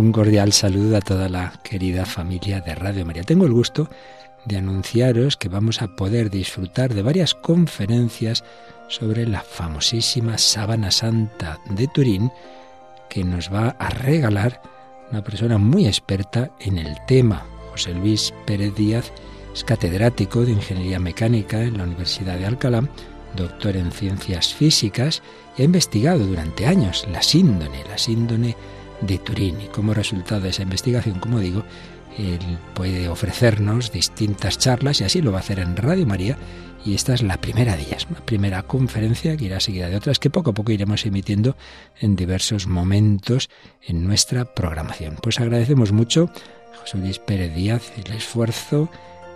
Un cordial saludo a toda la querida familia de Radio María. Tengo el gusto de anunciaros que vamos a poder disfrutar de varias conferencias sobre la famosísima Sábana Santa de Turín que nos va a regalar una persona muy experta en el tema. José Luis Pérez Díaz es catedrático de Ingeniería Mecánica en la Universidad de Alcalá, doctor en Ciencias Físicas y ha investigado durante años la síndone, la síndone de Turín. Y como resultado de esa investigación, como digo, él puede ofrecernos distintas charlas y así lo va a hacer en Radio María. Y esta es la primera de ellas, una primera conferencia que irá seguida de otras que poco a poco iremos emitiendo en diversos momentos en nuestra programación. Pues agradecemos mucho a José Luis Pérez Díaz el esfuerzo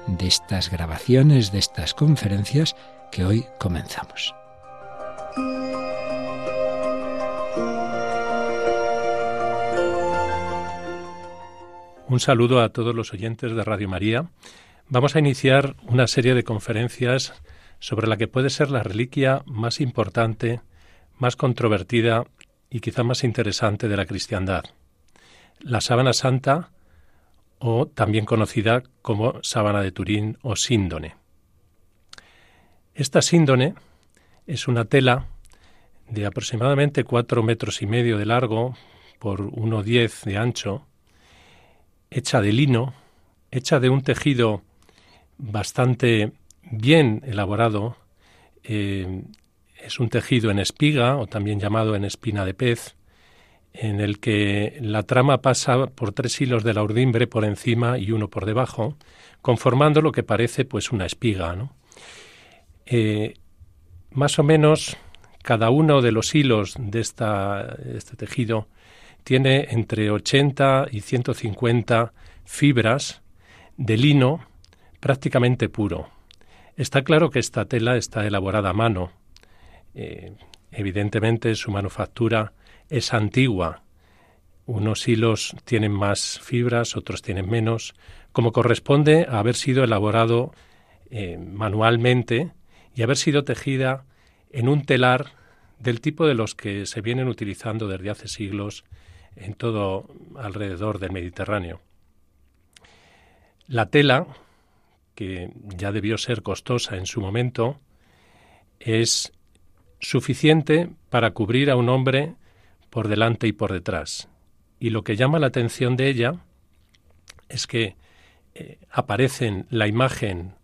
de estas grabaciones, de estas conferencias que hoy comenzamos. Un saludo a todos los oyentes de Radio María. Vamos a iniciar una serie de conferencias sobre la que puede ser la reliquia más importante, más controvertida y quizá más interesante de la cristiandad. La sábana santa, o también conocida como sábana de Turín o síndone. Esta síndone es una tela de aproximadamente cuatro metros y medio de largo por uno diez de ancho, hecha de lino, hecha de un tejido bastante bien elaborado. Eh, es un tejido en espiga, o también llamado en espina de pez, en el que la trama pasa por tres hilos de la urdimbre por encima y uno por debajo, conformando lo que parece pues una espiga. Eh, más o menos cada uno de los hilos de esta, este tejido tiene entre 80 y 150 fibras de lino prácticamente puro. Está claro que esta tela está elaborada a mano. Eh, evidentemente su manufactura es antigua. Unos hilos tienen más fibras, otros tienen menos, como corresponde a haber sido elaborado eh, manualmente y haber sido tejida en un telar del tipo de los que se vienen utilizando desde hace siglos en todo alrededor del Mediterráneo. La tela, que ya debió ser costosa en su momento, es suficiente para cubrir a un hombre por delante y por detrás. Y lo que llama la atención de ella es que eh, aparecen la imagen,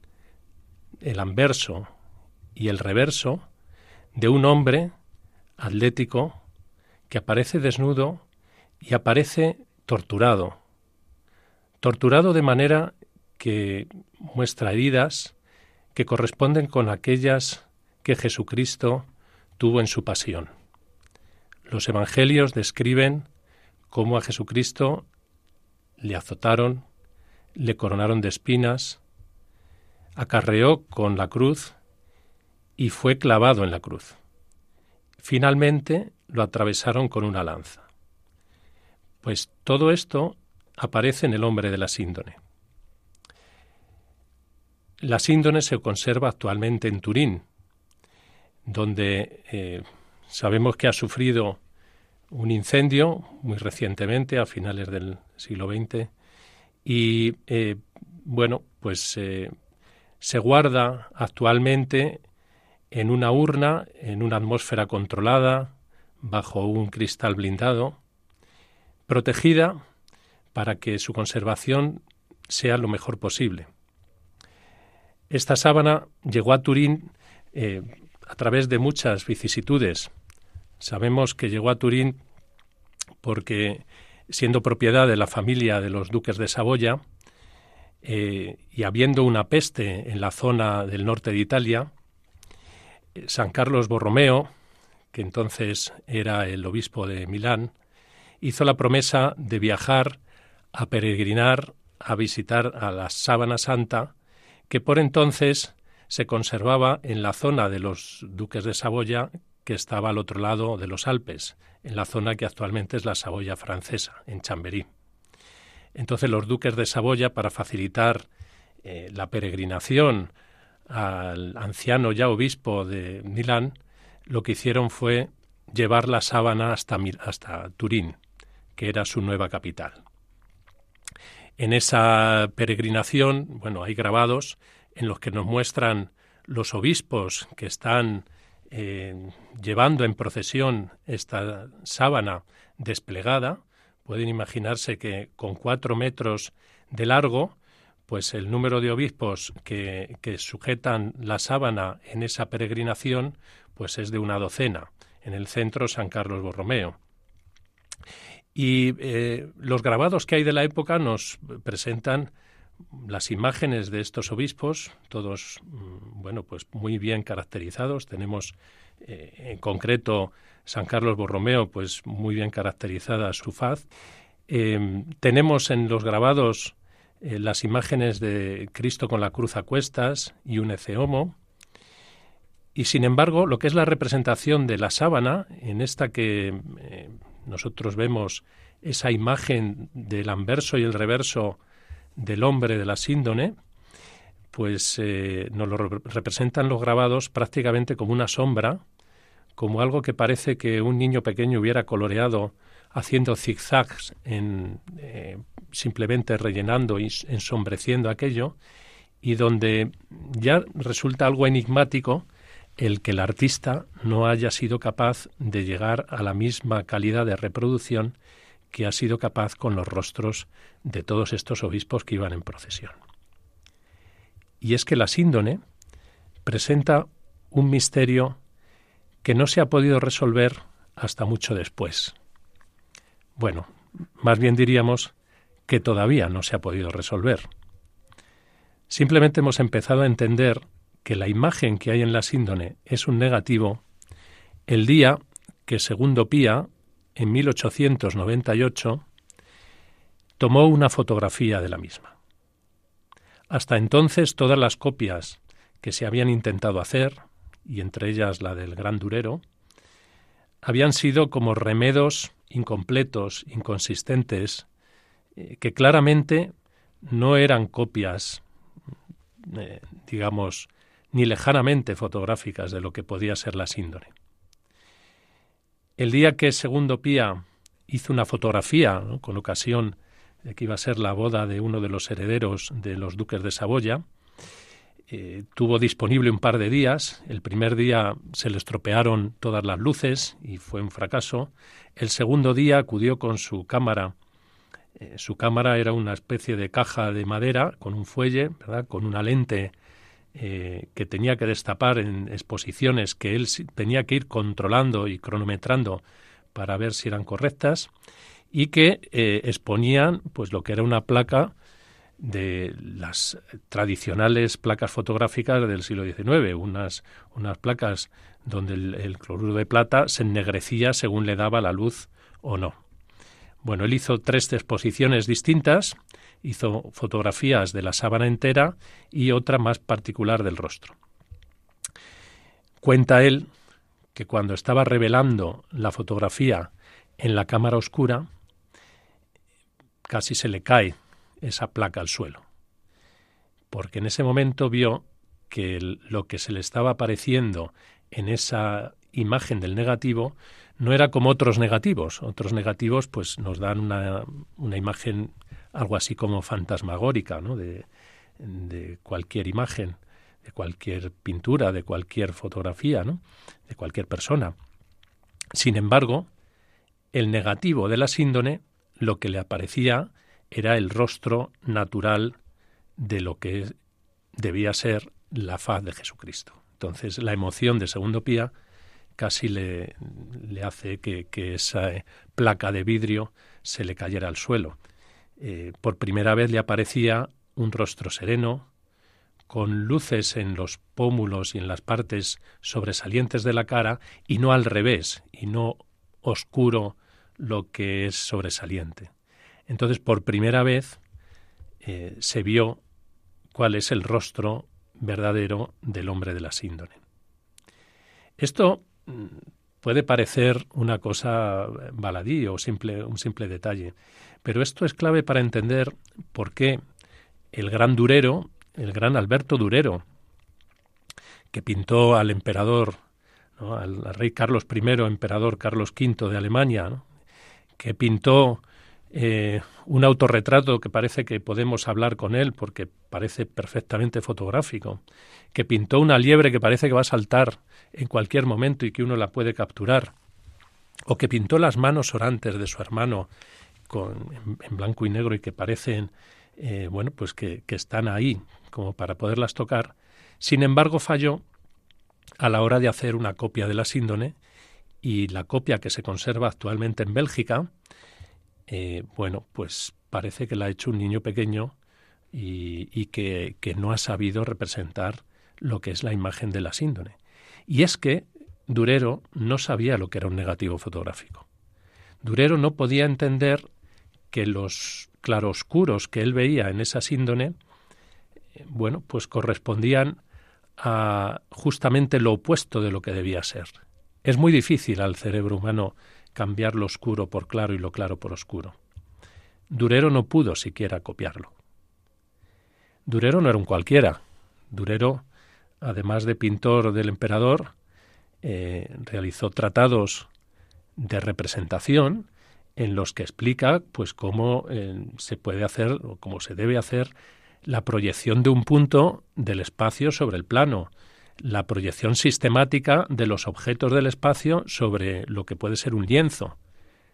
el anverso y el reverso de un hombre atlético que aparece desnudo y aparece torturado, torturado de manera que muestra heridas que corresponden con aquellas que Jesucristo tuvo en su pasión. Los evangelios describen cómo a Jesucristo le azotaron, le coronaron de espinas, acarreó con la cruz y fue clavado en la cruz. Finalmente lo atravesaron con una lanza. Pues todo esto aparece en el hombre de la síndone. La síndone se conserva actualmente en Turín, donde eh, sabemos que ha sufrido un incendio muy recientemente, a finales del siglo XX, y eh, bueno, pues eh, se guarda actualmente en una urna, en una atmósfera controlada, bajo un cristal blindado, protegida para que su conservación sea lo mejor posible. Esta sábana llegó a Turín eh, a través de muchas vicisitudes. Sabemos que llegó a Turín porque, siendo propiedad de la familia de los duques de Saboya, eh, y habiendo una peste en la zona del norte de Italia, eh, San Carlos Borromeo, que entonces era el obispo de Milán, hizo la promesa de viajar a peregrinar a visitar a la Sábana Santa, que por entonces se conservaba en la zona de los duques de Saboya, que estaba al otro lado de los Alpes, en la zona que actualmente es la Saboya francesa, en Chamberí. Entonces los duques de Saboya, para facilitar eh, la peregrinación al anciano ya obispo de Milán, lo que hicieron fue llevar la sábana hasta, hasta Turín, que era su nueva capital. En esa peregrinación, bueno, hay grabados en los que nos muestran los obispos que están eh, llevando en procesión esta sábana desplegada. Pueden imaginarse que con cuatro metros de largo, pues el número de obispos que, que sujetan la sábana en esa peregrinación, pues es de una docena. En el centro San Carlos Borromeo. Y eh, los grabados que hay de la época nos presentan las imágenes de estos obispos, todos, mm, bueno, pues muy bien caracterizados. Tenemos eh, en concreto San Carlos Borromeo, pues muy bien caracterizada su faz. Em, tenemos en los grabados eh, las imágenes de Cristo con la cruz a cuestas y un eceomo. Y sin embargo, lo que es la representación de la sábana, en esta que nosotros vemos esa imagen del anverso y el reverso del hombre de la síndone, pues eh, nos lo representan los grabados prácticamente como una sombra, como algo que parece que un niño pequeño hubiera coloreado haciendo zigzags, en, eh, simplemente rellenando y ensombreciendo aquello, y donde ya resulta algo enigmático el que el artista no haya sido capaz de llegar a la misma calidad de reproducción que ha sido capaz con los rostros de todos estos obispos que iban en procesión. Y es que la síndone presenta un misterio que no se ha podido resolver hasta mucho después. Bueno, más bien diríamos que todavía no se ha podido resolver. Simplemente hemos empezado a entender que la imagen que hay en la síndone es un negativo el día que Segundo Pía, en 1898, tomó una fotografía de la misma. Hasta entonces todas las copias que se habían intentado hacer, y entre ellas la del Gran Durero, habían sido como remedos incompletos, inconsistentes, eh, que claramente no eran copias, eh, digamos, ni lejanamente fotográficas de lo que podía ser la síndone. El día que Segundo Pía hizo una fotografía con ocasión de que iba a ser la boda de uno de los herederos de los duques de Saboya, eh, tuvo disponible un par de días. El primer día se le estropearon todas las luces y fue un fracaso. El segundo día acudió con su cámara. Eh, su cámara era una especie de caja de madera con un fuelle, con una lente eh, que tenía que destapar en exposiciones que él tenía que ir controlando y cronometrando para ver si eran correctas y que eh, exponían pues lo que era una placa de las tradicionales placas fotográficas del siglo XIX, unas, unas placas donde el cloruro de plata se ennegrecía según le daba la luz o no. Bueno, él hizo tres exposiciones distintas hizo fotografías de la sábana entera y otra más particular del rostro. Cuenta él que cuando estaba revelando la fotografía en la cámara oscura, casi se le cae esa placa al suelo, porque en ese momento vio que lo que se le estaba apareciendo en esa imagen del negativo no era como otros negativos. Otros negativos pues nos dan una, imagen algo así como fantasmagórica ¿no? de, de cualquier imagen, de cualquier pintura, de cualquier fotografía, ¿no? de cualquier persona. Sin embargo, el negativo de la síndone lo que le aparecía era el rostro natural de lo que debía ser la faz de Jesucristo. Entonces, la emoción de Segundo Pía casi le, hace que, esa placa de vidrio se le cayera al suelo. Eh, por primera vez le aparecía un rostro sereno, con luces en los pómulos y en las partes sobresalientes de la cara, y no al revés, y no oscuro lo que es sobresaliente. Entonces, por primera vez eh, se vio cuál es el rostro verdadero del hombre de la síndone. Esto puede parecer una cosa baladí o un simple detalle, pero esto es clave para entender por qué el gran Durero, el gran Alberto Durero, que pintó al emperador, al, rey Carlos I, emperador Carlos V de Alemania, que pintó eh, un autorretrato que parece que podemos hablar con él porque parece perfectamente fotográfico, que pintó una liebre que parece que va a saltar en cualquier momento y que uno la puede capturar, o que pintó las manos orantes de su hermano en, blanco y negro y que parecen, eh, bueno, pues que, que están ahí como para poderlas tocar, sin embargo falló a la hora de hacer una copia de la síndone y la copia que se conserva actualmente en Bélgica, eh, bueno, pues parece que la ha hecho un niño pequeño y, que, no ha sabido representar lo que es la imagen de la síndone. Y es que Durero no sabía lo que era un negativo fotográfico. Durero no podía entender que los claroscuros que él veía en esa síndone, eh, bueno, pues correspondían a justamente lo opuesto de lo que debía ser. Es muy difícil al cerebro humano cambiar lo oscuro por claro y lo claro por oscuro. Durero no pudo siquiera copiarlo. Durero no era un cualquiera. Durero, además de pintor del emperador, eh, realizó tratados de representación en los que explica pues cómo eh, se puede hacer o cómo se debe hacer la proyección de un punto del espacio sobre el plano, la proyección sistemática de los objetos del espacio sobre lo que puede ser un lienzo.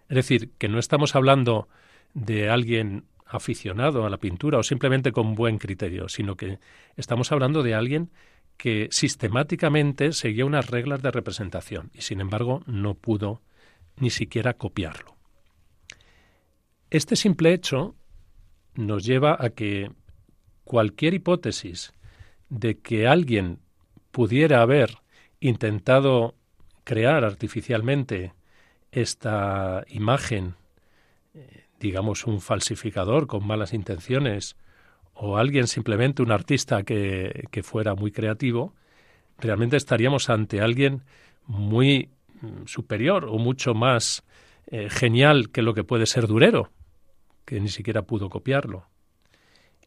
Es decir, que no estamos hablando de alguien aficionado a la pintura o simplemente con buen criterio, sino que estamos hablando de alguien que sistemáticamente seguía unas reglas de representación y sin embargo no pudo ni siquiera copiarlo. Este simple hecho nos lleva a que cualquier hipótesis de que alguien pudiera haber intentado crear artificialmente esta imagen, eh, digamos un falsificador con malas intenciones, o alguien simplemente un artista que, que fuera muy creativo, realmente estaríamos ante alguien muy mm, superior o mucho más eh, genial que lo que puede ser Durero, que ni siquiera pudo copiarlo.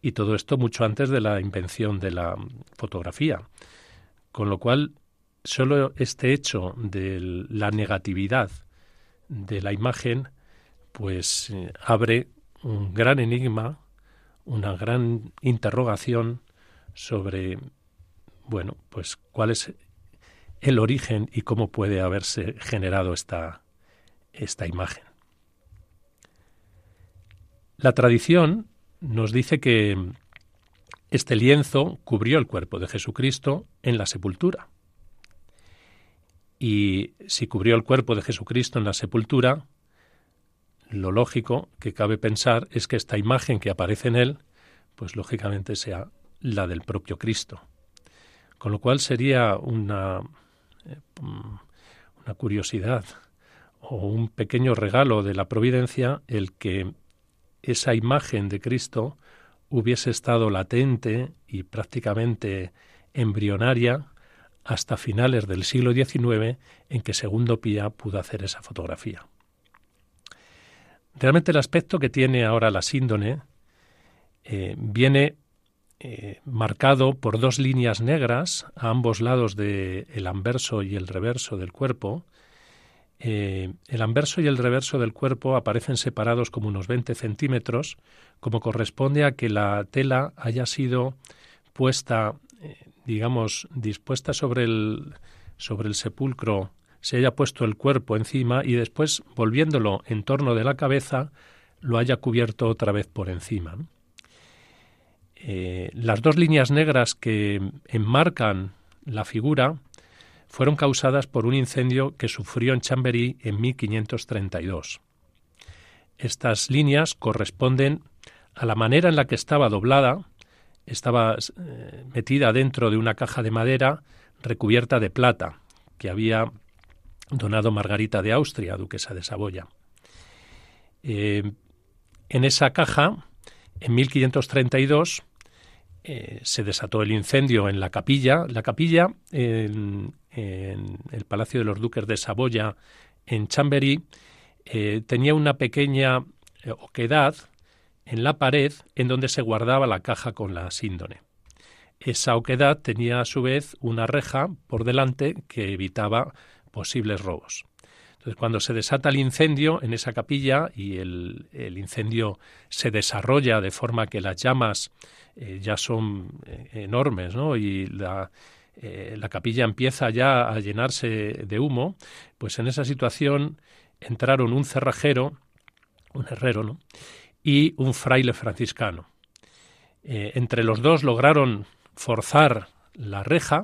Y todo esto mucho antes de la invención de la fotografía. Con lo cual, solo este hecho de la negatividad de la imagen, pues eh, abre un gran enigma, una gran interrogación sobre, bueno, pues cuál es el origen y cómo puede haberse generado esta, esta imagen. La tradición nos dice que este lienzo cubrió el cuerpo de Jesucristo en la sepultura. Y si cubrió el cuerpo de Jesucristo en la sepultura, lo lógico que cabe pensar es que esta imagen que aparece en él, pues lógicamente sea la del propio Cristo. Con lo cual sería una, eh, una curiosidad o un pequeño regalo de la providencia el que esa imagen de Cristo hubiese estado latente y prácticamente embrionaria hasta finales del siglo XIX en que Segundo Pía pudo hacer esa fotografía. Realmente el aspecto que tiene ahora la síndone eh, viene eh, marcado por dos líneas negras a ambos lados del anverso y el reverso del cuerpo, eh, el anverso y el reverso del cuerpo aparecen separados como unos 20 centímetros, como corresponde a que la tela haya sido puesta, eh, digamos, dispuesta sobre el, sobre el sepulcro, se haya puesto el cuerpo encima y después, volviéndolo en torno de la cabeza, lo haya cubierto otra vez por encima. Eh, las dos líneas negras que enmarcan la figura fueron causadas por un incendio que sufrió en Chamberí en 1532. Estas líneas corresponden a la manera en la que estaba doblada, estaba eh, metida dentro de una caja de madera recubierta de plata que había donado Margarita de Austria, duquesa de Saboya. Eh, en esa caja, en 1532, eh, se desató el incendio en la capilla. La capilla, en, el Palacio de los Duques de Saboya, en Chamberí, eh, tenía una pequeña eh, oquedad en la pared en donde se guardaba la caja con la síndone. Esa oquedad tenía a su vez una reja por delante que evitaba posibles robos. Cuando se desata el incendio en esa capilla y el, incendio se desarrolla de forma que las llamas eh, ya son eh, enormes, ¿no? Y la, eh, la capilla empieza ya a llenarse de humo, pues en esa situación entraron un cerrajero, un herrero, y un fraile franciscano. entre los dos lograron forzar la reja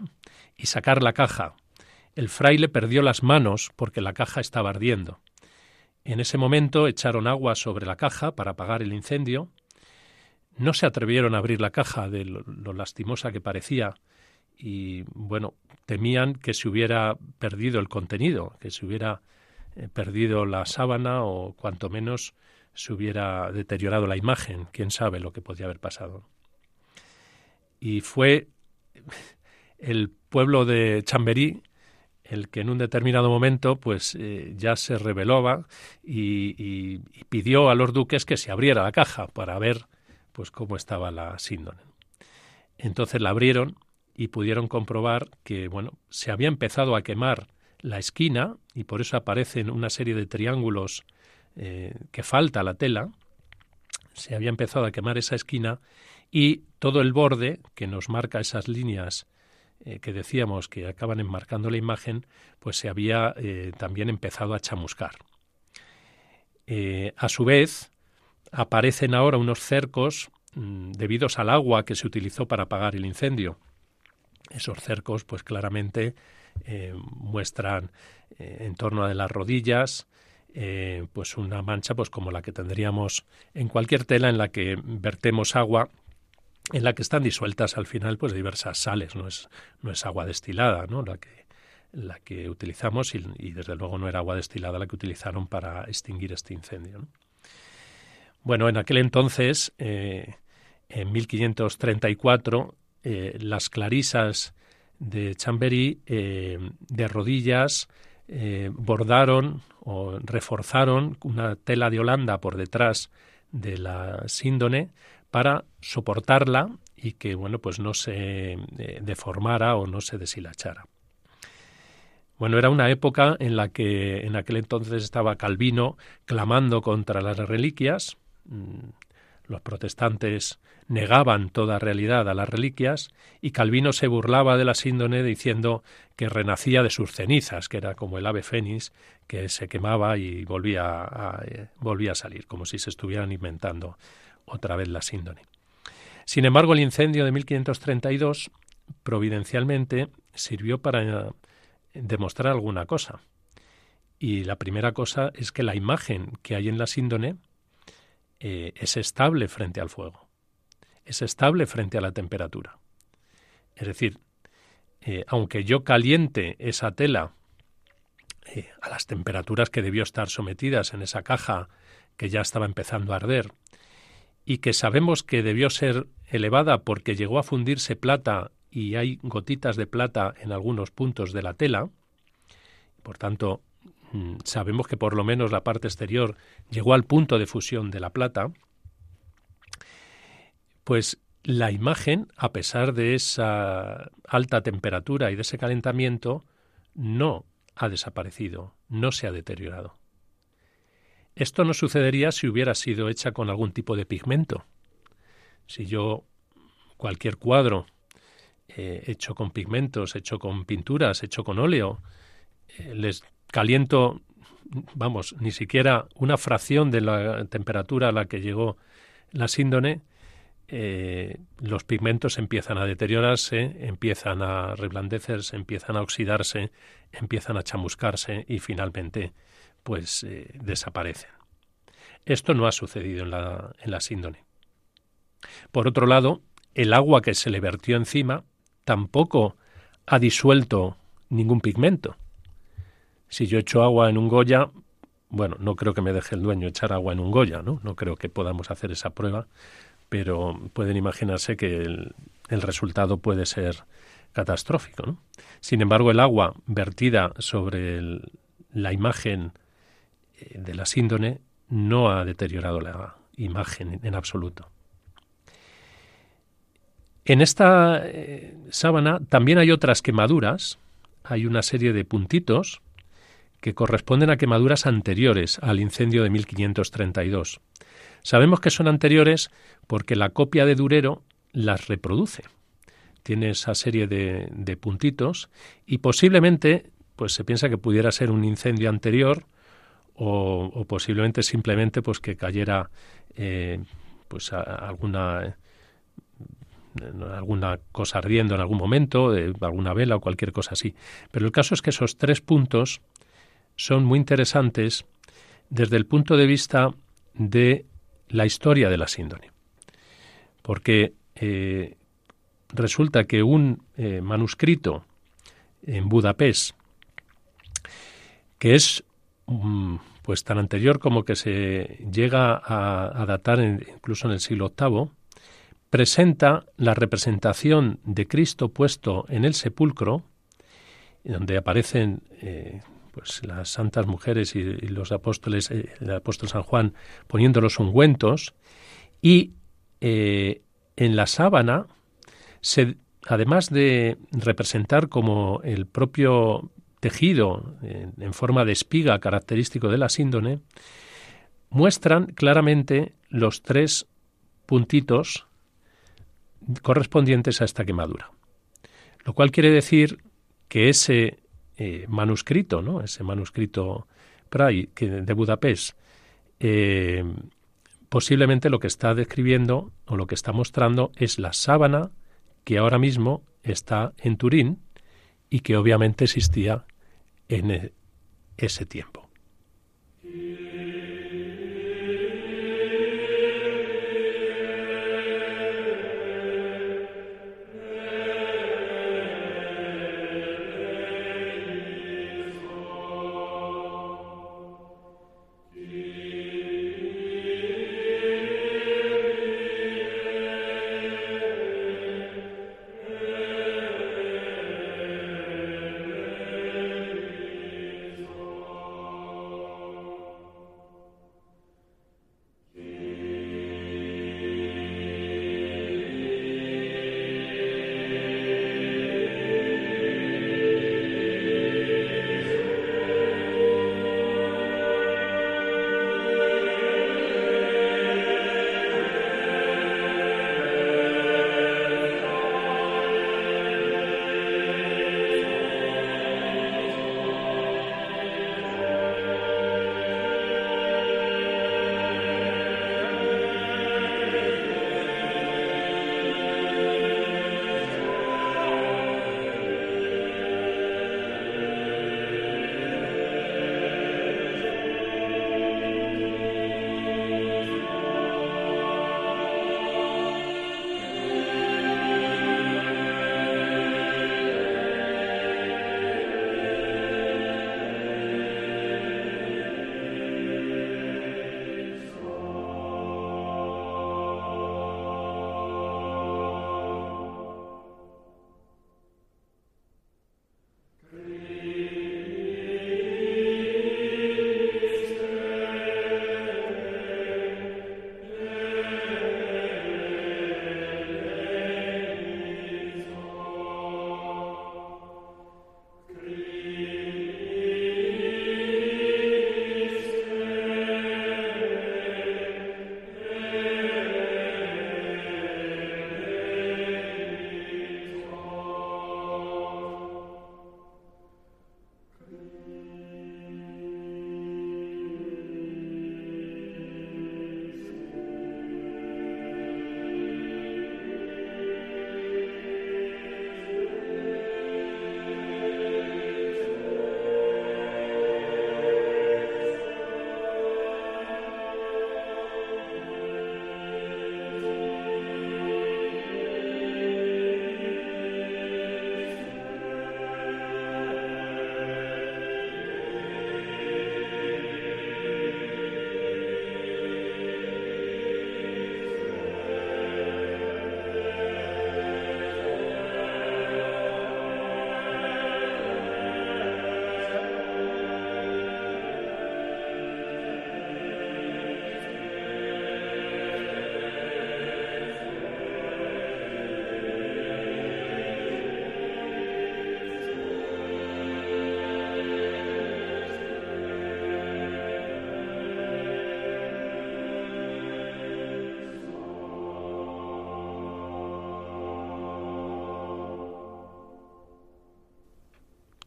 y sacar la caja. El fraile perdió las manos porque la caja estaba ardiendo. En ese momento echaron agua sobre la caja para apagar el incendio. No se atrevieron a abrir la caja de lo, lastimosa que parecía y, bueno, temían que se hubiera perdido el contenido, que se hubiera eh, perdido la sábana o cuanto menos se hubiera deteriorado la imagen. Quién sabe lo que podía haber pasado. Y fue el pueblo de Chamberí el que en un determinado momento pues eh, ya se revelaba y, pidió a los duques que se abriera la caja para ver pues cómo estaba la síndone. Entonces la abrieron y pudieron comprobar que bueno se había empezado a quemar la esquina y por eso aparecen una serie de triángulos eh, que falta la tela. Se había empezado a quemar esa esquina y todo el borde que nos marca esas líneas eh, que decíamos que acaban enmarcando la imagen, pues se había eh, también empezado a chamuscar. Eh, a su vez, aparecen ahora unos cercos mm, debidos al agua que se utilizó para apagar el incendio. Esos cercos, pues claramente muestran en torno de las rodillas, pues una mancha, pues como la que tendríamos en cualquier tela en la que vertemos agua en la que están disueltas al final pues diversas sales, no es, no es agua destilada, ¿no? La que, la que utilizamos y, desde luego no era agua destilada la que utilizaron para extinguir este incendio. Bueno, en aquel entonces, eh, en 1534, eh, las clarisas de Chamberí eh, de rodillas bordaron o reforzaron una tela de Holanda por detrás de la síndone para soportarla y que bueno pues no se eh, deformara o no se deshilachara. Bueno, era una época en la que en aquel entonces estaba Calvino clamando contra las reliquias. Mm, los protestantes negaban toda realidad a las reliquias y Calvino se burlaba de la síndone diciendo que renacía de sus cenizas, que era como el ave fénix que se quemaba y volvía eh, volvía a salir, como si se estuvieran inventando otra vez la síndone. Sin embargo, el incendio de 1532 providencialmente sirvió para demostrar alguna cosa. Y la primera cosa es que la imagen que hay en la síndone eh, es estable frente al fuego, es estable frente a la temperatura. Es decir, eh, aunque yo caliente esa tela eh, a las temperaturas que debió estar sometidas en esa caja que ya estaba empezando a arder, y que sabemos que debió ser elevada porque llegó a fundirse plata y hay gotitas de plata en algunos puntos de la tela, por tanto mm, sabemos que por lo menos la parte exterior llegó al punto de fusión de la plata, pues la imagen, a pesar de esa alta temperatura y de ese calentamiento, no ha desaparecido, no se ha deteriorado. Esto no sucedería si hubiera sido hecha con algún tipo de pigmento. Si yo cualquier cuadro eh, hecho con pigmentos, hecho con pinturas, hecho con óleo, eh, les caliento, vamos, ni siquiera una fracción de la temperatura a la que llegó la síndone, eh, los pigmentos empiezan a deteriorarse, empiezan a reblandecerse, empiezan a oxidarse, empiezan a chamuscarse y finalmente pues eh, desaparecen. Esto no ha sucedido en la, en la síndone. Por otro lado, el agua que se le vertió encima tampoco ha disuelto ningún pigmento. Si yo echo agua en un Goya, bueno, no creo que me deje el dueño echar agua en un Goya, ¿no? No creo que podamos hacer esa prueba, pero pueden imaginarse que el, resultado puede ser catastrófico, ¿no? Sin embargo, el agua vertida sobre la imagen de la síndone no ha deteriorado la imagen en absoluto. En esta eh, sábana también hay otras quemaduras, hay una serie de puntitos que corresponden a quemaduras anteriores al incendio de 1532. Sabemos que son anteriores porque la copia de Durero las reproduce. Tiene esa serie de, de puntitos y posiblemente pues se piensa que pudiera ser un incendio anterior o, posiblemente simplemente pues que cayera eh, pues alguna alguna cosa ardiendo en algún momento, alguna vela o cualquier cosa así. Pero el caso es que esos tres puntos son muy interesantes desde el punto de vista de la historia de la síndone. Porque eh, resulta que un eh, manuscrito en Budapest, que es pues tan anterior como que se llega a, datar incluso en el siglo VIII, presenta la representación de Cristo puesto en el sepulcro, donde aparecen eh, pues las santas mujeres y, los apóstoles, eh, el apóstol San Juan poniendo los ungüentos, y eh, en la sábana, se, además de representar como el propio tejido en, forma de espiga característico de la síndone, muestran claramente los tres puntitos correspondientes a esta quemadura. Lo cual quiere decir que ese eh, manuscrito, ¿no? ese manuscrito Prai de Budapest, eh, posiblemente lo que está describiendo o lo que está mostrando es la sábana que ahora mismo está en Turín y que obviamente existía en e, ese tiempo.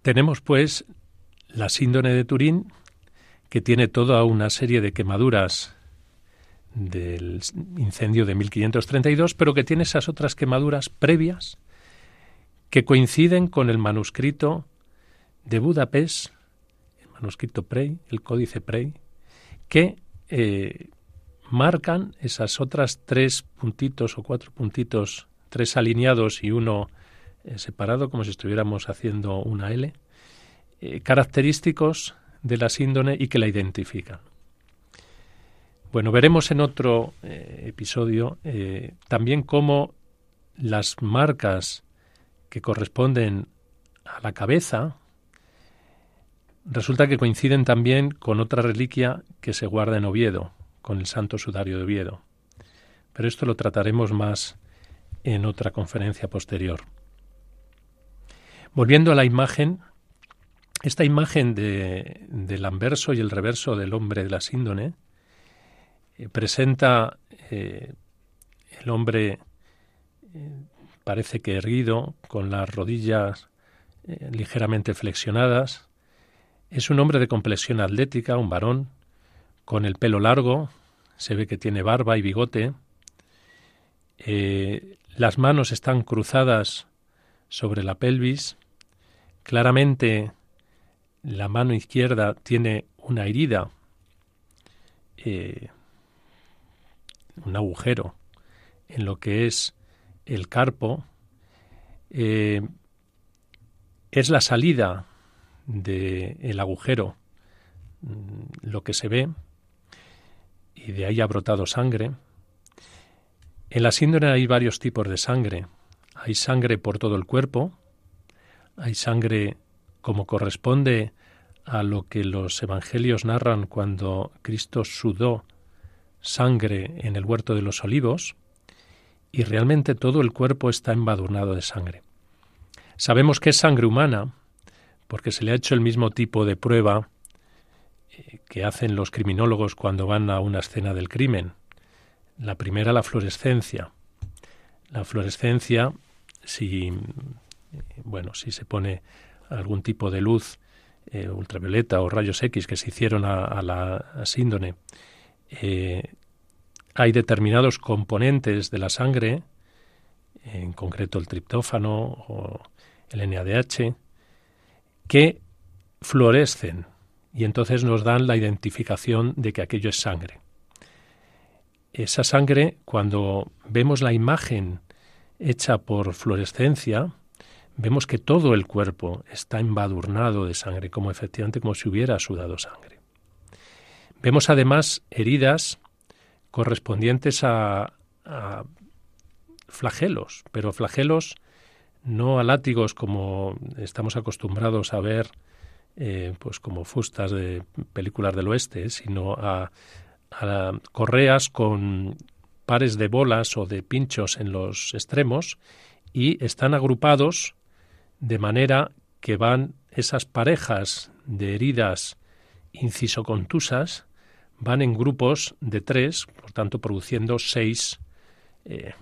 Tenemos pues la síndrome de Turín, que tiene toda una serie de quemaduras del incendio de 1532, pero que tiene esas otras quemaduras previas que coinciden con el manuscrito de Budapest, el manuscrito Prey, el códice Prey, que eh, marcan esas otras tres puntitos o cuatro puntitos, tres alineados y uno separado, como si estuviéramos haciendo una L, eh, característicos de la síndone y que la identifican. Bueno, veremos en otro episodio también cómo las marcas que corresponden a la cabeza, resulta que coinciden también con otra reliquia que se guarda en Oviedo, con el Santo Sudario de Oviedo. Pero esto lo trataremos más en otra conferencia posterior. Volviendo a la imagen, esta imagen de, del anverso y el reverso del hombre de la síndone eh, presenta eh, el hombre eh, parece que erguido, con las rodillas ligeramente flexionadas. Es un hombre de complexión atlética, un varón, con el pelo largo, se ve que tiene barba y bigote. Las manos están cruzadas sobre la pelvis. Claramente la mano izquierda tiene una herida, eh, un agujero en lo que es el carpo, eh, es la salida del agujero mm, lo que se ve y de ahí ha brotado sangre. En la síndrome hay varios tipos de sangre. Hay sangre por todo el cuerpo, hay sangre como corresponde a lo que los evangelios narran cuando Cristo sudó sangre en el huerto de los olivos, y realmente todo el cuerpo está embadurnado de sangre. Sabemos que es sangre humana porque se le ha hecho el mismo tipo de prueba eh, que hacen los criminólogos cuando van a una escena del crimen. La primera, la fluorescencia. La fluorescencia, si, bueno, si se pone algún tipo de luz eh, ultravioleta o rayos X que se hicieron a, la síndone, eh, hay determinados componentes de la sangre, en concreto el triptófano o el NADH, que fluorescen y entonces nos dan la identificación de que aquello es sangre. Esa sangre, cuando vemos la imagen hecha por fluorescencia, vemos que todo el cuerpo está embadurnado de sangre, como efectivamente como si hubiera sudado sangre. Vemos además heridas correspondientes a, flagelos, pero flagelos no a látigos como estamos acostumbrados a ver, eh, pues como fustas de películas del oeste, sino a, a, correas con pares de bolas o de pinchos en los extremos y están agrupados de manera que van esas parejas de heridas incisocontusas van en grupos de tres, por tanto produciendo seis, eh,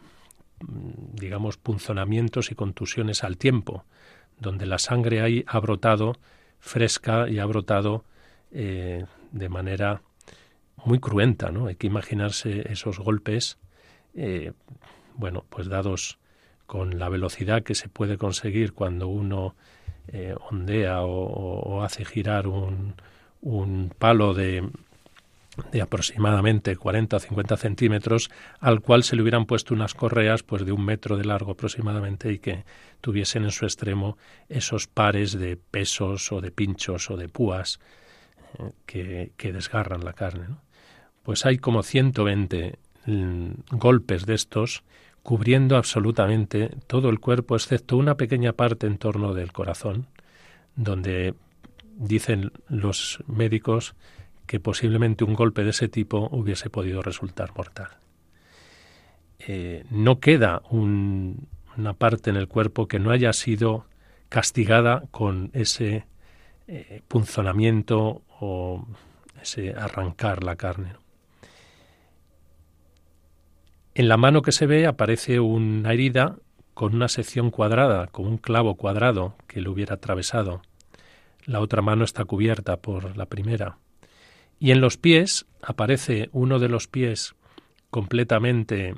digamos, punzonamientos y contusiones al tiempo, donde la sangre ahí ha brotado fresca y ha brotado eh, de manera muy cruenta, ¿no? Hay que imaginarse esos golpes, eh, bueno, pues dados con la velocidad que se puede conseguir cuando uno ondea o, hace girar un, un palo de, de aproximadamente 40 o 50 centímetros, al cual se le hubieran puesto unas correas pues de un metro de largo aproximadamente y que tuviesen en su extremo esos pares de pesos o de pinchos o de púas eh, que, que, desgarran la carne. Pues hay como 120 mm, golpes de estos cubriendo absolutamente todo el cuerpo, excepto una pequeña parte en torno del corazón, donde dicen los médicos que posiblemente un golpe de ese tipo hubiese podido resultar mortal. Eh, no queda una parte en el cuerpo que no haya sido castigada con ese eh, punzonamiento o ese arrancar la carne. En la mano que se ve aparece una herida con una sección cuadrada, con un clavo cuadrado que lo hubiera atravesado. la otra mano está cubierta por la primera. Y en los pies aparece uno de los pies completamente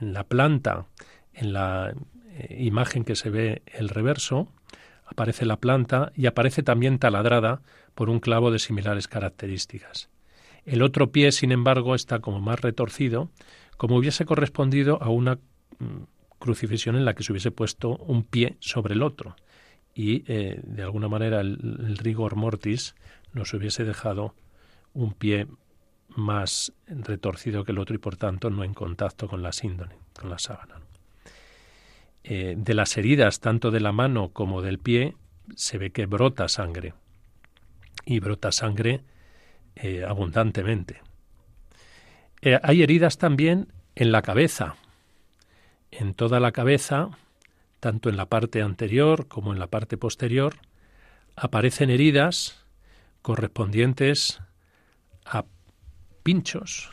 en la planta, en la eh, imagen que se ve el reverso, aparece la planta y aparece también taladrada por un clavo de similares características. El otro pie, sin embargo, está como más retorcido, como hubiese correspondido a una mm, crucifixión en la que se hubiese puesto un pie sobre el otro y eh, de alguna manera el, rigor mortis nos hubiese dejado un pie más retorcido que el otro y por tanto no en contacto con la síndone, con la sábana. Eh, de las heridas tanto de la mano como del pie se ve que brota sangre y brota sangre eh, abundantemente. Hay heridas también en la cabeza, en toda la cabeza, tanto en la parte anterior como en la parte posterior, aparecen heridas correspondientes a pinchos,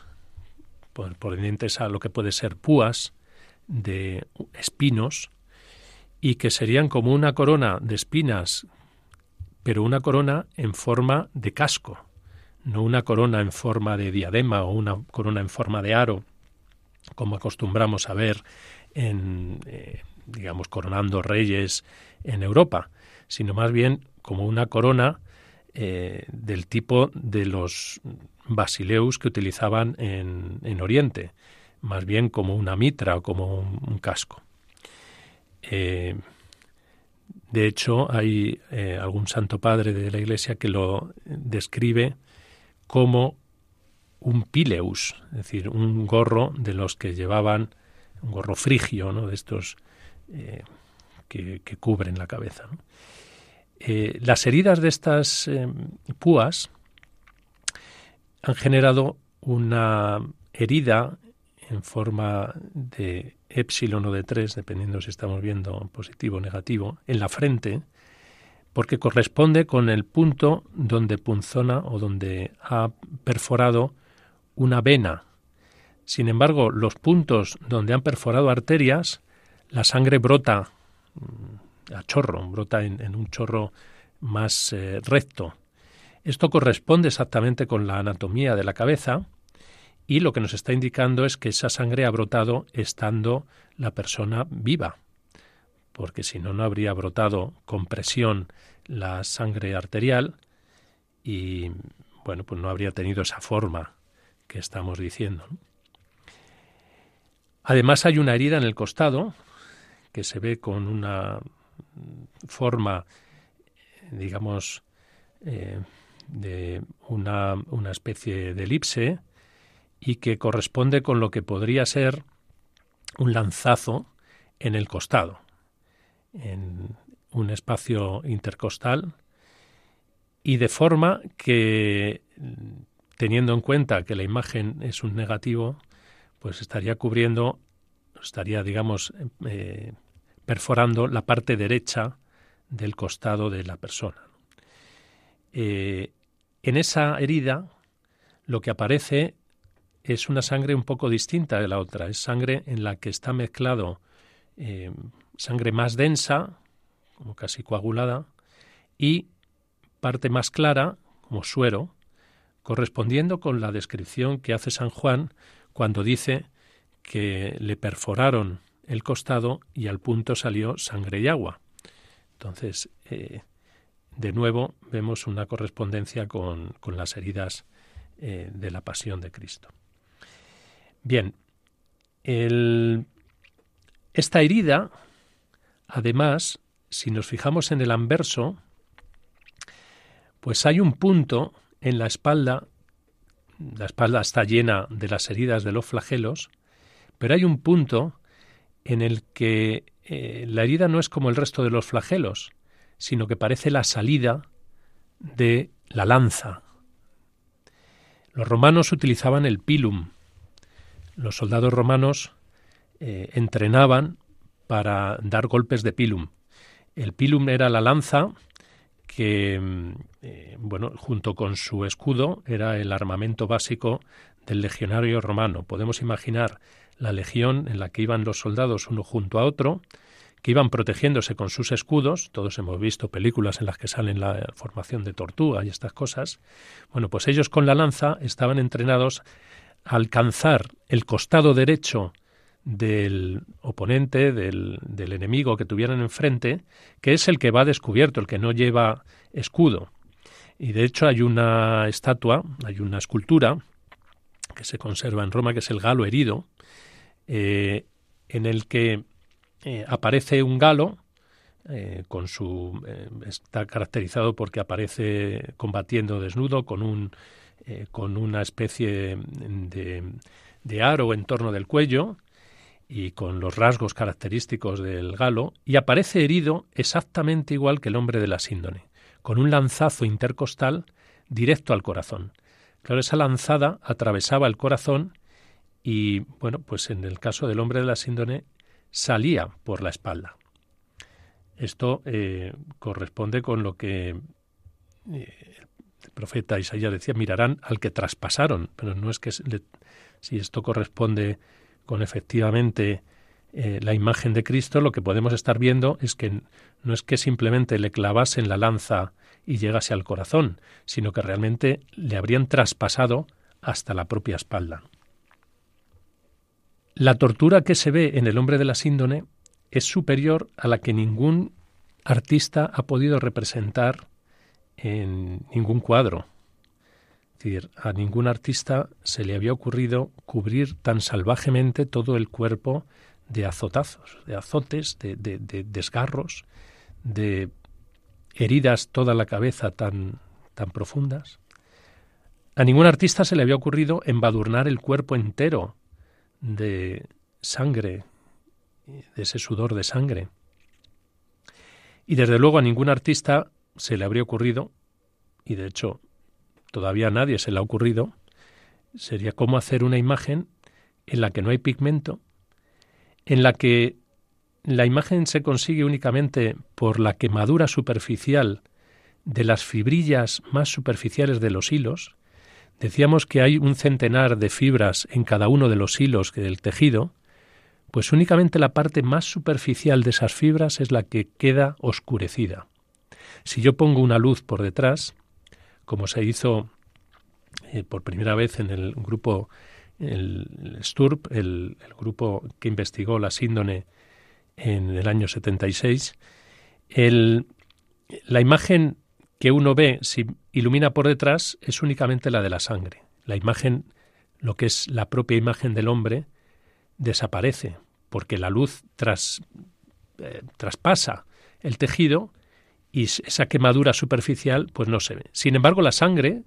correspondientes a lo que puede ser púas de espinos, y que serían como una corona de espinas, pero una corona en forma de casco, no una corona en forma de diadema o una corona en forma de aro, como acostumbramos a ver en, eh, digamos, coronando reyes en Europa, sino más bien como una corona eh, del tipo de los basileus que utilizaban en, en, Oriente, más bien como una mitra o como un, casco. Eh, de hecho, hay algún santo padre de la Iglesia que lo describe como un pileus, es decir, un gorro de los que llevaban un gorro frigio, ¿no? de estos eh, que, cubren la cabeza. Eh, las heridas de estas eh, púas han generado una herida en forma de épsilon o de 3, dependiendo si estamos viendo positivo o negativo, en la frente, porque corresponde con el punto donde punzona o donde ha perforado una vena sin embargo, los puntos donde han perforado arterias, la sangre brota mm, a chorro, brota en, un chorro más eh, recto. Esto corresponde exactamente con la anatomía de la cabeza y lo que nos está indicando es que esa sangre ha brotado estando la persona viva, porque si no, no habría brotado con presión la sangre arterial y, bueno, pues no habría tenido esa forma que estamos diciendo. Además hay una herida en el costado que se ve con una forma, digamos, eh, de una, una especie de elipse y que corresponde con lo que podría ser un lanzazo en el costado, en un espacio intercostal, y de forma que, teniendo en cuenta que la imagen es un negativo, pues estaría cubriendo, estaría, digamos, eh, perforando la parte derecha del costado de la persona. Eh, en esa herida lo que aparece es una sangre un poco distinta de la otra, es sangre en la que está mezclado eh, sangre más densa, como casi coagulada, y parte más clara, como suero, correspondiendo con la descripción que hace San Juan cuando dice que le perforaron el costado y al punto salió sangre y agua. Entonces, eh, de nuevo vemos una correspondencia con, las heridas eh, de la pasión de Cristo. Bien, esta herida, además, si nos fijamos en el anverso, pues hay un punto en la espalda la espalda está llena de las heridas de los flagelos, pero hay un punto en el que eh, la herida no es como el resto de los flagelos, sino que parece la salida de la lanza. Los romanos utilizaban el pilum. Los soldados romanos eh, entrenaban para dar golpes de pilum. El pilum era la lanza que, mm, eh, bueno, junto con su escudo, era el armamento básico del legionario romano. Podemos imaginar la legión en la que iban los soldados uno junto a otro, que iban protegiéndose con sus escudos, todos hemos visto películas en las que salen la formación de tortuga y estas cosas, bueno, pues ellos con la lanza estaban entrenados a alcanzar el costado derecho del oponente, del, del, enemigo que tuvieran enfrente, que es el que va descubierto, el que no lleva escudo. Y de hecho hay una estatua, hay una escultura que se conserva en Roma, que es el galo herido, eh, en el que eh, aparece un galo eh, con su está caracterizado porque aparece combatiendo desnudo con un una especie de aro en torno del cuello y con los rasgos característicos del galo, y aparece herido exactamente igual que el hombre de la síndone, con un lanzazo intercostal directo al corazón. Claro, esa lanzada atravesaba el corazón y, bueno, pues en el caso del hombre de la síndone salía por la espalda. Esto eh, corresponde con lo que eh, el profeta Isaías decía, mirarán al que traspasaron, pero no es que si esto corresponde con efectivamente eh, la imagen de Cristo, lo que podemos estar viendo es que no es que simplemente le clavasen la lanza y llegase al corazón, sino que realmente le habrían traspasado hasta la propia espalda. La tortura que se ve en el hombre de la síndone es superior a la que ningún artista ha podido representar en ningún cuadro. Es decir, a ningún artista se le había ocurrido cubrir tan salvajemente todo el cuerpo de azotazos, de azotes, de, de desgarros, de heridas toda la cabeza tan, tan profundas. A ningún artista se le había ocurrido embadurnar el cuerpo entero de sangre, de ese sudor de sangre. Y desde luego a ningún artista se le habría ocurrido, y de hecho todavía nadie se le ha ocurrido, sería cómo hacer una imagen en la que no hay pigmento, en la que la imagen se consigue únicamente por la quemadura superficial de las fibrillas más superficiales de los hilos. Decíamos que hay un centenar de fibras en cada uno de los hilos del tejido, pues únicamente la parte más superficial de esas fibras es la que queda oscurecida. Si yo pongo una luz por detrás, como se hizo eh, por primera vez en el grupo el STURP, el, grupo que investigó la síndone en el año 76, el, la imagen que uno ve si ilumina por detrás es únicamente la de la sangre. La imagen, lo que es la propia imagen del hombre, desaparece, porque la luz eh, traspasa el tejido y esa quemadura superficial pues no se ve. Sin embargo, la sangre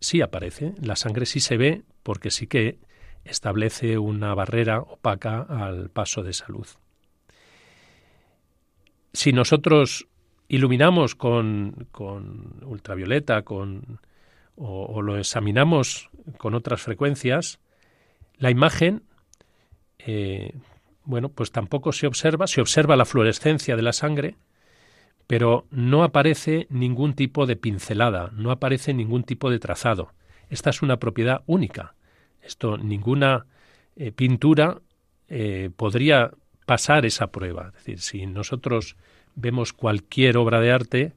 sí aparece, la sangre sí se ve porque sí que establece una barrera opaca al paso de esa luz si nosotros iluminamos con, con ultravioleta con, o, lo examinamos con otras frecuencias, la imagen, eh, bueno, pues tampoco se observa, se observa la fluorescencia de la sangre, pero no aparece ningún tipo de pincelada, no aparece ningún tipo de trazado. Esta es una propiedad única. Esto ninguna eh, pintura eh, podría pasar esa prueba. Es decir, si nosotros vemos cualquier obra de arte,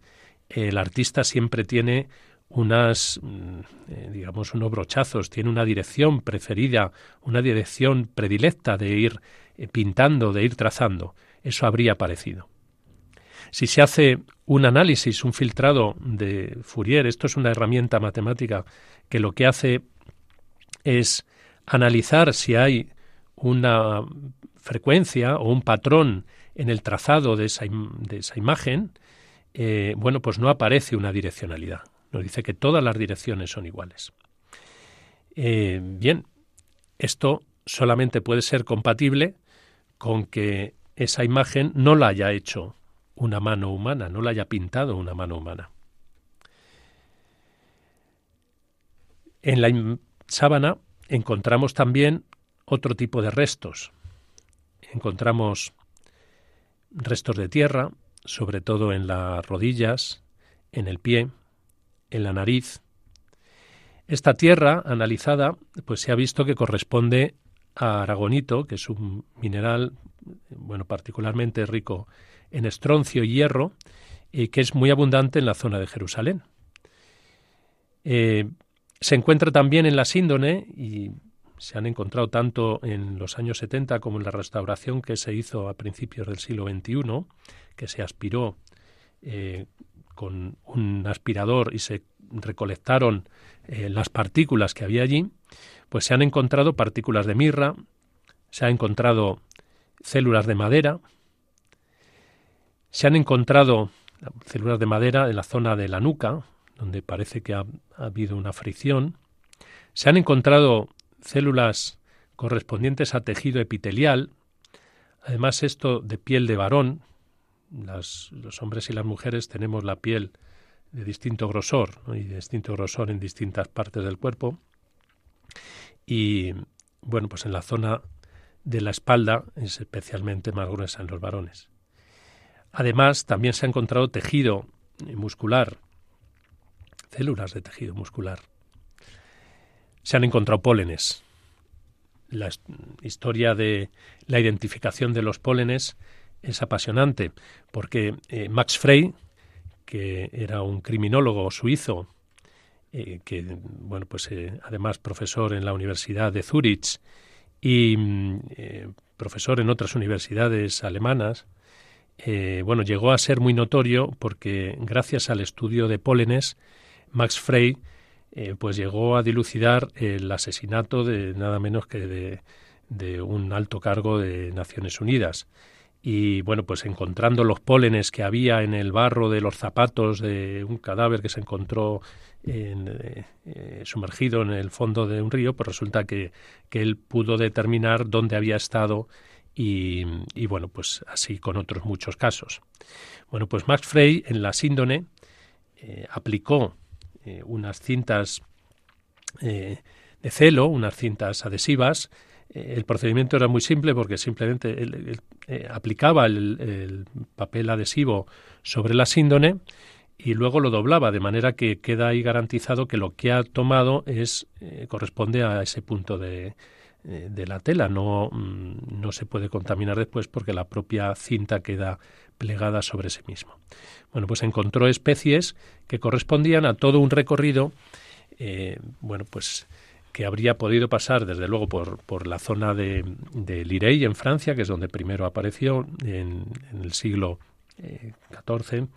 el artista siempre tiene unas, mm, eh, digamos, unos brochazos, tiene una dirección preferida, una dirección predilecta de ir eh, pintando, de ir trazando. Eso habría aparecido. Si se hace un análisis, un filtrado de Fourier, esto es una herramienta matemática que lo que hace es analizar si hay una frecuencia o un patrón en el trazado de esa, de esa imagen, eh, bueno, pues no aparece una direccionalidad. Nos dice que todas las direcciones son iguales. Eh, bien, esto solamente puede ser compatible con que esa imagen no la haya hecho una mano humana, no la haya pintado una mano humana. En la sábana encontramos también otro tipo de restos. Encontramos restos de tierra, sobre todo en las rodillas, en el pie, en la nariz. Esta tierra analizada, pues se ha visto que corresponde a aragonito, que es un mineral bueno, particularmente rico en estroncio y hierro, y que es muy abundante en la zona de Jerusalén. Eh, se encuentra también en la síndone y se han encontrado tanto en los años 70 como en la restauración que se hizo a principios del siglo XXI, que se aspiró eh, con un aspirador y se recolectaron eh, las partículas que había allí, pues se han encontrado partículas de mirra, se han encontrado células de madera, se han encontrado células de madera en la zona de la nuca, donde parece que ha, habido una fricción. Se han encontrado células correspondientes a tejido epitelial, además esto de piel de varón. los hombres y las mujeres tenemos la piel de distinto grosor y de distinto grosor en distintas partes del cuerpo. Y bueno, pues en la zona de la espalda es especialmente más gruesa en los varones. Además, también se ha encontrado tejido muscular, células de tejido muscular. Se han encontrado pólenes. La historia de la identificación de los pólenes es apasionante, porque eh, Max Frey, que era un criminólogo suizo, eh, que bueno, pues eh, además profesor en la Universidad de Zurich y mm, profesor en otras universidades alemanas, eh, bueno, llegó a ser muy notorio porque gracias al estudio de pólenes, Max Frey eh, pues llegó a dilucidar el asesinato de nada menos que de, un alto cargo de Naciones Unidas. Y bueno, pues encontrando los pólenes que había en el barro de los zapatos de un cadáver que se encontró eh, sumergido en el fondo de un río, pues resulta que, que él pudo determinar dónde había estado y, bueno, pues así con otros muchos casos. Bueno, pues Max Frey en la síndone eh, aplicó eh, unas cintas eh, de celo, unas cintas adhesivas. el procedimiento era muy simple porque simplemente aplicaba el, papel adhesivo sobre la síndone y luego lo doblaba de manera que queda ahí garantizado que lo que ha tomado es corresponde a ese punto de, eh, de la tela. No, mm, no se puede contaminar después porque la propia cinta queda plegada sobre sí mismo. Bueno, pues encontró especies que correspondían a todo un recorrido, eh, bueno, pues que habría podido pasar desde luego por, por la zona de, de Lirey en Francia, que es donde primero apareció en, el siglo XIV,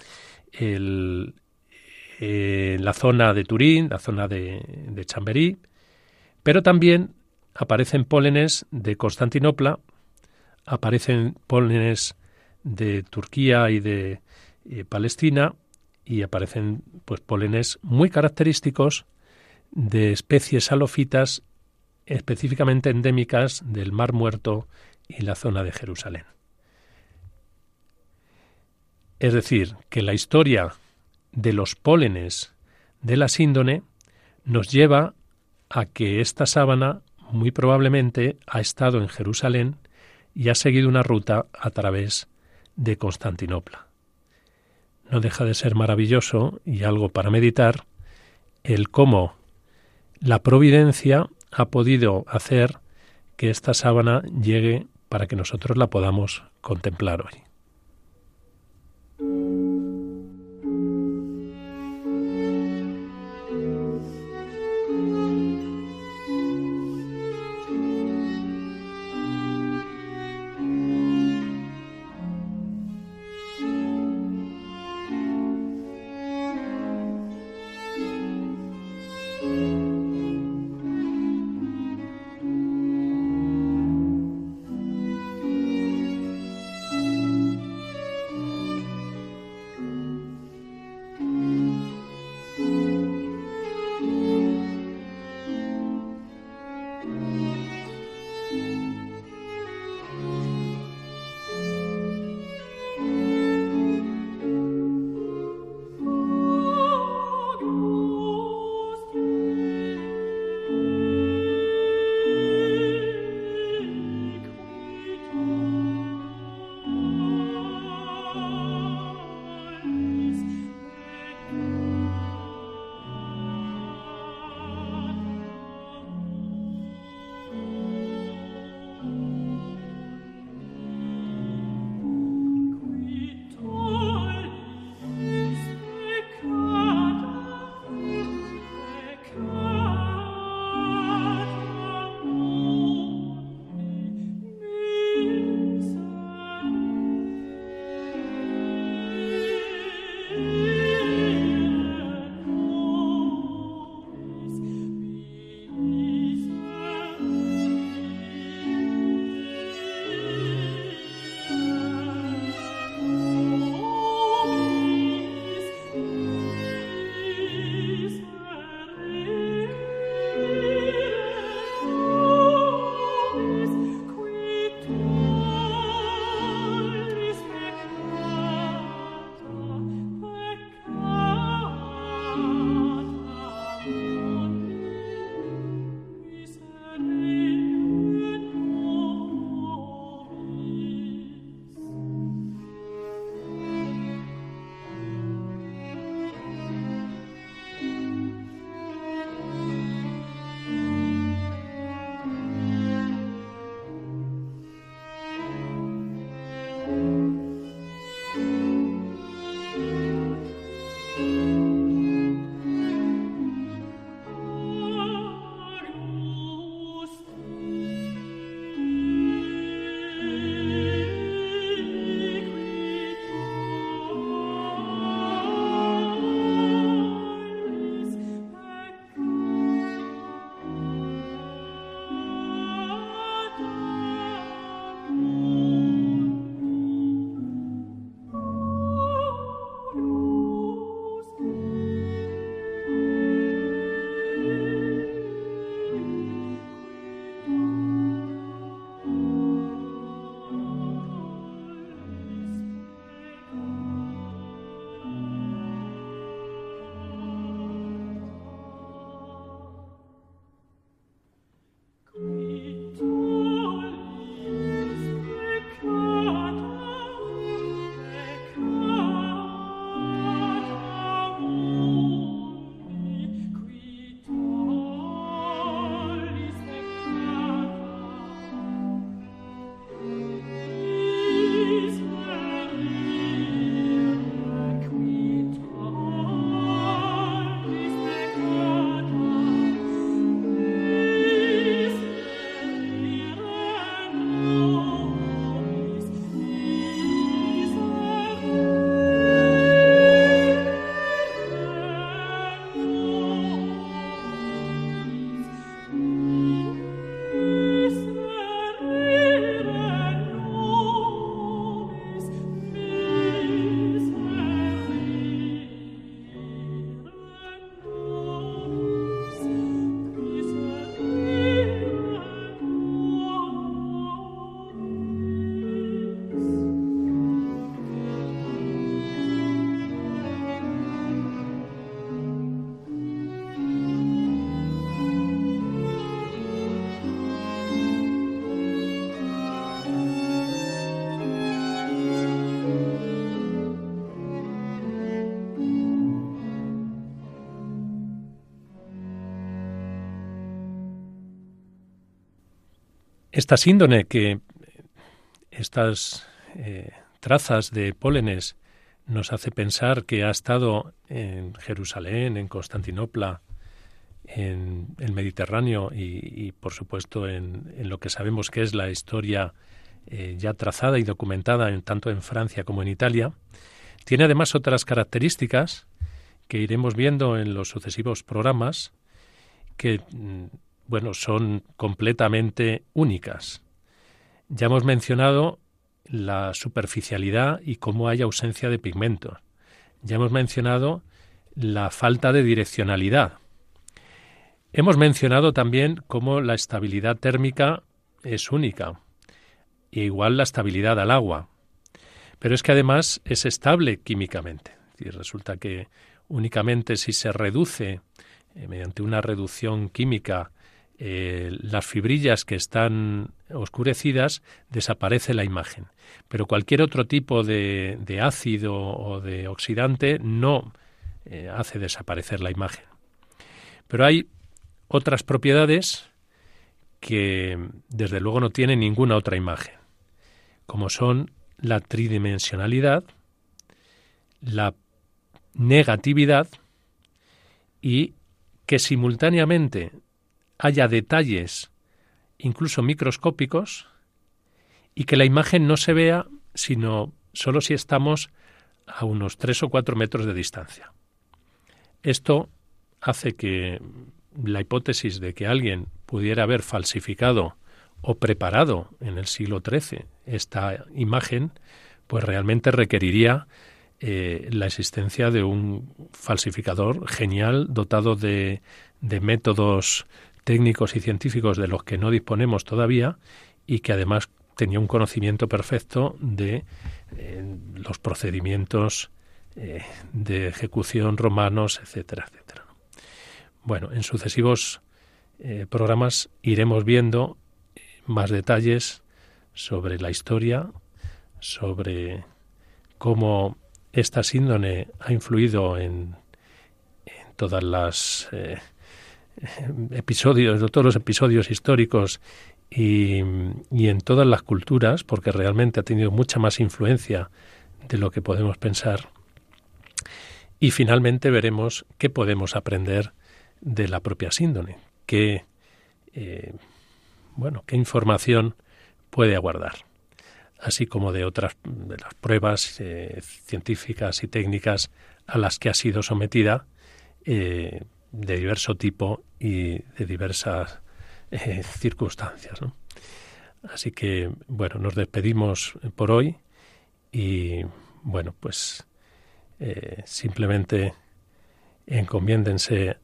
eh, la zona de Turín, la zona de, de Chamberí, pero también aparecen pólenes de Constantinopla, aparecen pólenes de Turquía y de eh, Palestina y aparecen pues pólenes muy característicos de especies salofitas específicamente endémicas del Mar Muerto y la zona de Jerusalén. Es decir, que la historia de los pólenes de la síndone nos lleva a que esta sábana muy probablemente ha estado en Jerusalén y ha seguido una ruta a través de Constantinopla. No deja de ser maravilloso y algo para meditar el cómo la providencia ha podido hacer que esta sábana llegue para que nosotros la podamos contemplar hoy. Esta síndone que estas eh, trazas de pólenes nos hace pensar que ha estado en Jerusalén, en Constantinopla, en el Mediterráneo y, por supuesto en, lo que sabemos que es la historia eh, ya trazada y documentada en, tanto en Francia como en Italia. Tiene además otras características que iremos viendo en los sucesivos programas que mm, bueno, son completamente únicas. Ya hemos mencionado la superficialidad y cómo hay ausencia de pigmentos. Ya hemos mencionado la falta de direccionalidad. Hemos mencionado también cómo la estabilidad térmica es única, e igual la estabilidad al agua. Pero es que además es estable químicamente. Y resulta que únicamente si se reduce eh, mediante una reducción química eh, las fibrillas que están oscurecidas, desaparece la imagen. Pero cualquier otro tipo de, ácido o de oxidante no eh, hace desaparecer la imagen. Pero hay otras propiedades que desde luego no tienen ninguna otra imagen, como son la tridimensionalidad, la negatividad y que simultáneamente haya detalles incluso microscópicos y que la imagen no se vea sino solo si estamos a unos tres o cuatro metros de distancia. Esto hace que la hipótesis de que alguien pudiera haber falsificado o preparado en el siglo XIII esta imagen, pues realmente requeriría eh, la existencia de un falsificador genial dotado de, de métodos técnicos y científicos de los que no disponemos todavía y que además tenía un conocimiento perfecto de eh, los procedimientos eh, de ejecución romanos, etcétera, etcétera. Bueno, en sucesivos eh, programas iremos viendo más detalles sobre la historia, sobre cómo esta síndone ha influido en, en todas las episodios, de todos los episodios históricos y, en todas las culturas, porque realmente ha tenido mucha más influencia de lo que podemos pensar. Y finalmente veremos qué podemos aprender de la propia síndone, qué, eh, bueno, qué información puede aguardar, así como de otras de las pruebas eh, científicas y técnicas a las que ha sido sometida eh, de diverso tipo y de diversas eh, circunstancias. Así que, bueno, nos despedimos por hoy y, bueno, pues eh, simplemente encomiéndense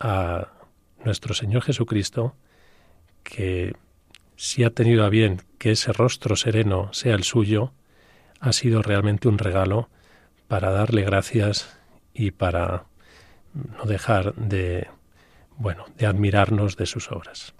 a nuestro Señor Jesucristo, que si ha tenido a bien que ese rostro sereno sea el suyo, ha sido realmente un regalo para darle gracias y para no dejar de, bueno, de admirarnos de sus obras.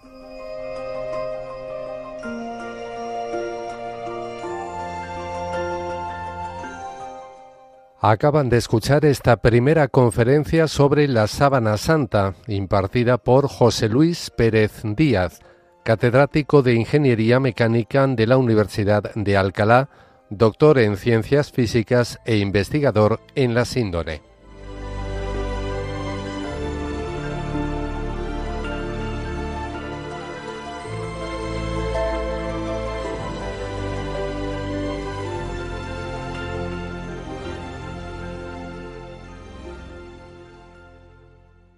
Acaban de escuchar esta primera conferencia sobre la sábana santa, impartida por José Luis Pérez Díaz, catedrático de Ingeniería Mecánica de la Universidad de Alcalá, doctor en Ciencias Físicas e investigador en la síndone.